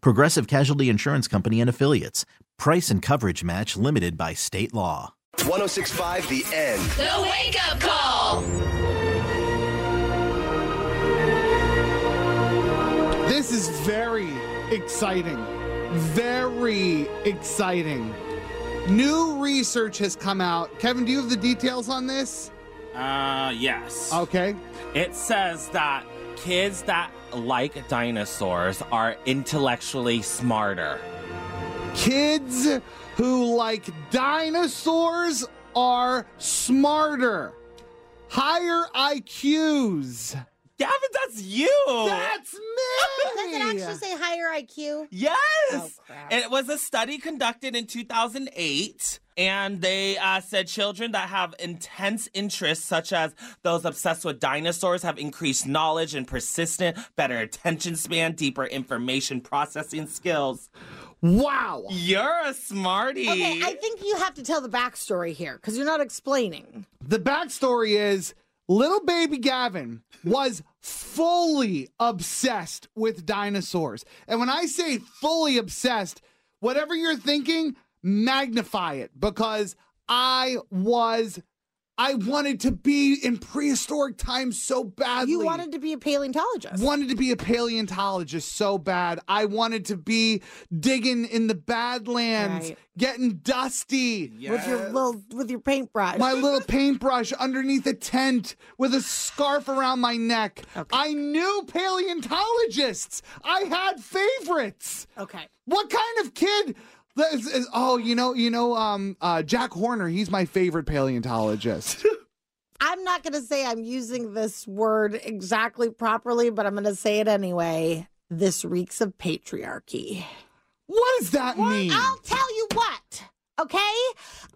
Progressive Casualty Insurance Company and Affiliates. Price and coverage match limited by state law. 1065 The End. The Wake Up Call. This is very exciting. Very exciting. New research has come out. Kevin, do you have the details on this? Uh, yes. Okay. It says that kids that like dinosaurs are intellectually smarter. Kids who like dinosaurs are smarter, higher IQs. Gavin, that's you. That's me. Does it actually say higher IQ? yes. Oh, crap. it was a study conducted in 2008. And they uh, said children that have intense interests, such as those obsessed with dinosaurs, have increased knowledge and persistent, better attention span, deeper information processing skills. Wow. You're a smarty. Okay, I think you have to tell the backstory here because you're not explaining. The backstory is little baby Gavin was fully obsessed with dinosaurs. And when I say fully obsessed, whatever you're thinking, magnify it because I was I wanted to be in prehistoric times so badly. You wanted to be a paleontologist. wanted to be a paleontologist so bad. I wanted to be digging in the Badlands, Right. getting dusty with your little with your paintbrush. my little paintbrush underneath a tent with a scarf around my neck. I knew paleontologists. I had favorites. okay. What kind of kid? That is- is- oh, you know, you know, um, uh, Jack Horner. He's my favorite paleontologist. I'm not going to say I'm using this word exactly properly, but I'm going to say it anyway. This reeks of patriarchy. what does that mean? I'll tell you what, okay?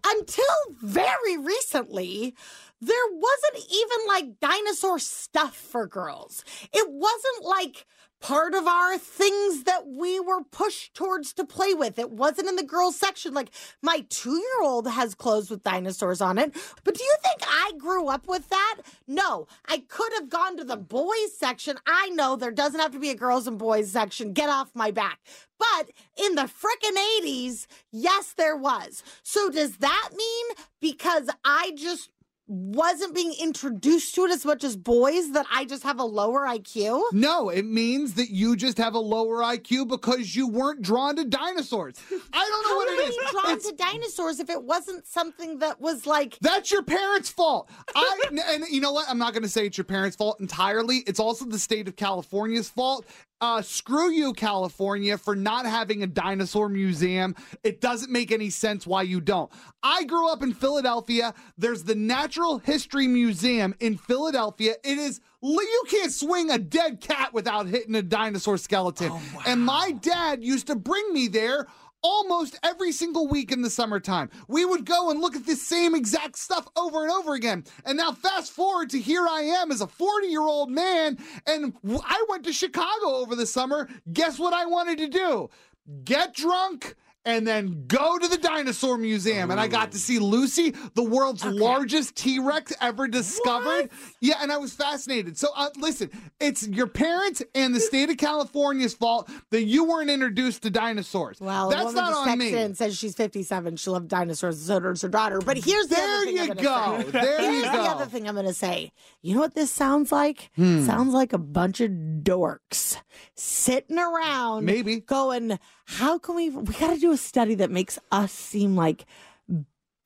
Until very recently, there wasn't even like dinosaur stuff for girls. It wasn't like part of our things that we were pushed towards to play with. It wasn't in the girls section. Like my two year old has clothes with dinosaurs on it. But do you think I grew up with that? No, I could have gone to the boys section. I know there doesn't have to be a girls and boys section. Get off my back. But in the frickin' 80s, yes, there was. So does that mean because I just wasn't being introduced to it as much as boys that I just have a lower IQ? No, it means that you just have a lower IQ because you weren't drawn to dinosaurs. I don't know How what it I is. drawn It's- to dinosaurs if it wasn't something that was like That's your parents' fault. I and you know what? I'm not going to say it's your parents' fault entirely. It's also the state of California's fault. Uh, screw you, California, for not having a dinosaur museum. It doesn't make any sense why you don't. I grew up in Philadelphia. There's the Natural History Museum in Philadelphia. It is you can't swing a dead cat without hitting a dinosaur skeleton. And my dad used to bring me there almost every single week in the summertime. We would go and look at this same exact stuff over and over again. And now, fast forward to here I am as a 40 year old man, and I went to Chicago over the summer. Guess what I wanted to do? Get drunk. And then go to the dinosaur museum, and I got to see Lucy, the world's largest T Rex ever discovered. Yeah, and I was fascinated. So, uh, listen, it's your parents and the state of California's fault that you weren't introduced to dinosaurs. Well, that's not on me. and says she's 57. She loved dinosaurs. So does her daughter. But here's the There other thing you go. There you here's go. the other thing I'm going to say. You know what this sounds like? Hmm. Sounds like a bunch of dorks sitting around, Maybe. going, how can we we got to do a study that makes us seem like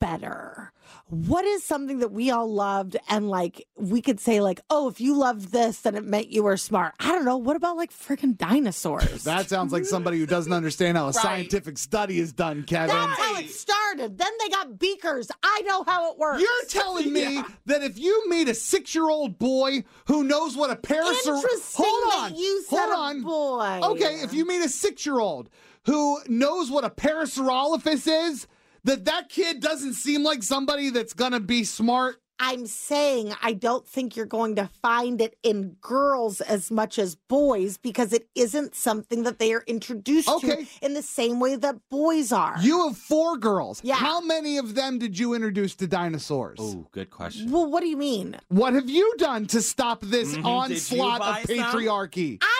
better. What is something that we all loved and like we could say like oh if you loved this then it meant you were smart. I don't know. What about like freaking dinosaurs? That sounds like somebody who doesn't understand how a Right. scientific study is done, Kevin. that's how it started. Then they got beakers. I know how it works. You're telling me that if you meet a six-year-old boy who knows what a parasol Interesting hold on, you said hold a on, boy. Okay, if you meet a six-year-old who knows what a parasaurolophus is, that that kid doesn't seem like somebody that's gonna be smart. I'm saying I don't think you're going to find it in girls as much as boys because it isn't something that they are introduced Okay. to in the same way that boys are. You have four girls. Yeah. How many of them did you introduce to dinosaurs? Oh, good question. well, what do you mean? What have you done to stop this Mhm. Onslaught of patriarchy? I don't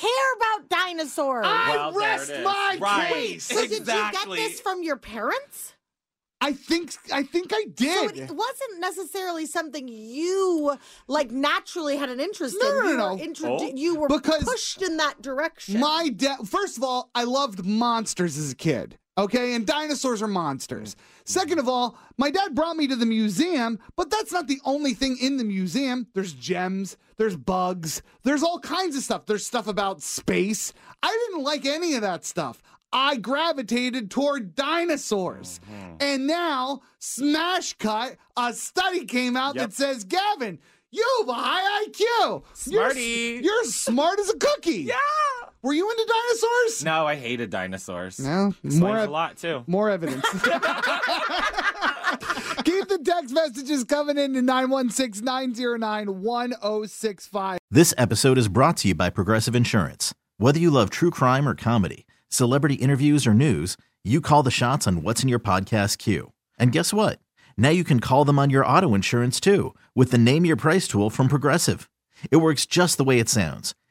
care about dinosaurs. I Well, there rest my Right. case. so did you get this from your parents? I think I think I So did. it wasn't necessarily something you like naturally had an interest No, in. no, no, you no. Were introdu- Oh. You were Because pushed in that direction. My dad, first of all, I loved monsters as a kid. Okay, and dinosaurs are monsters. Second of all, my dad brought me to the museum, but that's not the only thing in the museum. There's gems, there's bugs, there's all kinds of stuff. There's stuff about space. I didn't like any of that stuff. I gravitated toward dinosaurs. Mm-hmm. And now, smash cut, a study came out Yep. that says, Gavin, you have a high IQ. You're Smarty. You're, smart as a cookie. Yeah. Were you into dinosaurs? No, I hated dinosaurs. No, Explains more a lot too. More evidence. Keep the text messages coming in to 916 909 1065. This episode is brought to you by Progressive Insurance. Whether you love true crime or comedy, celebrity interviews or news, you call the shots on what's in your podcast queue. And guess what? Now you can call them on your auto insurance too with the Name Your Price tool from Progressive. It works just the way it sounds.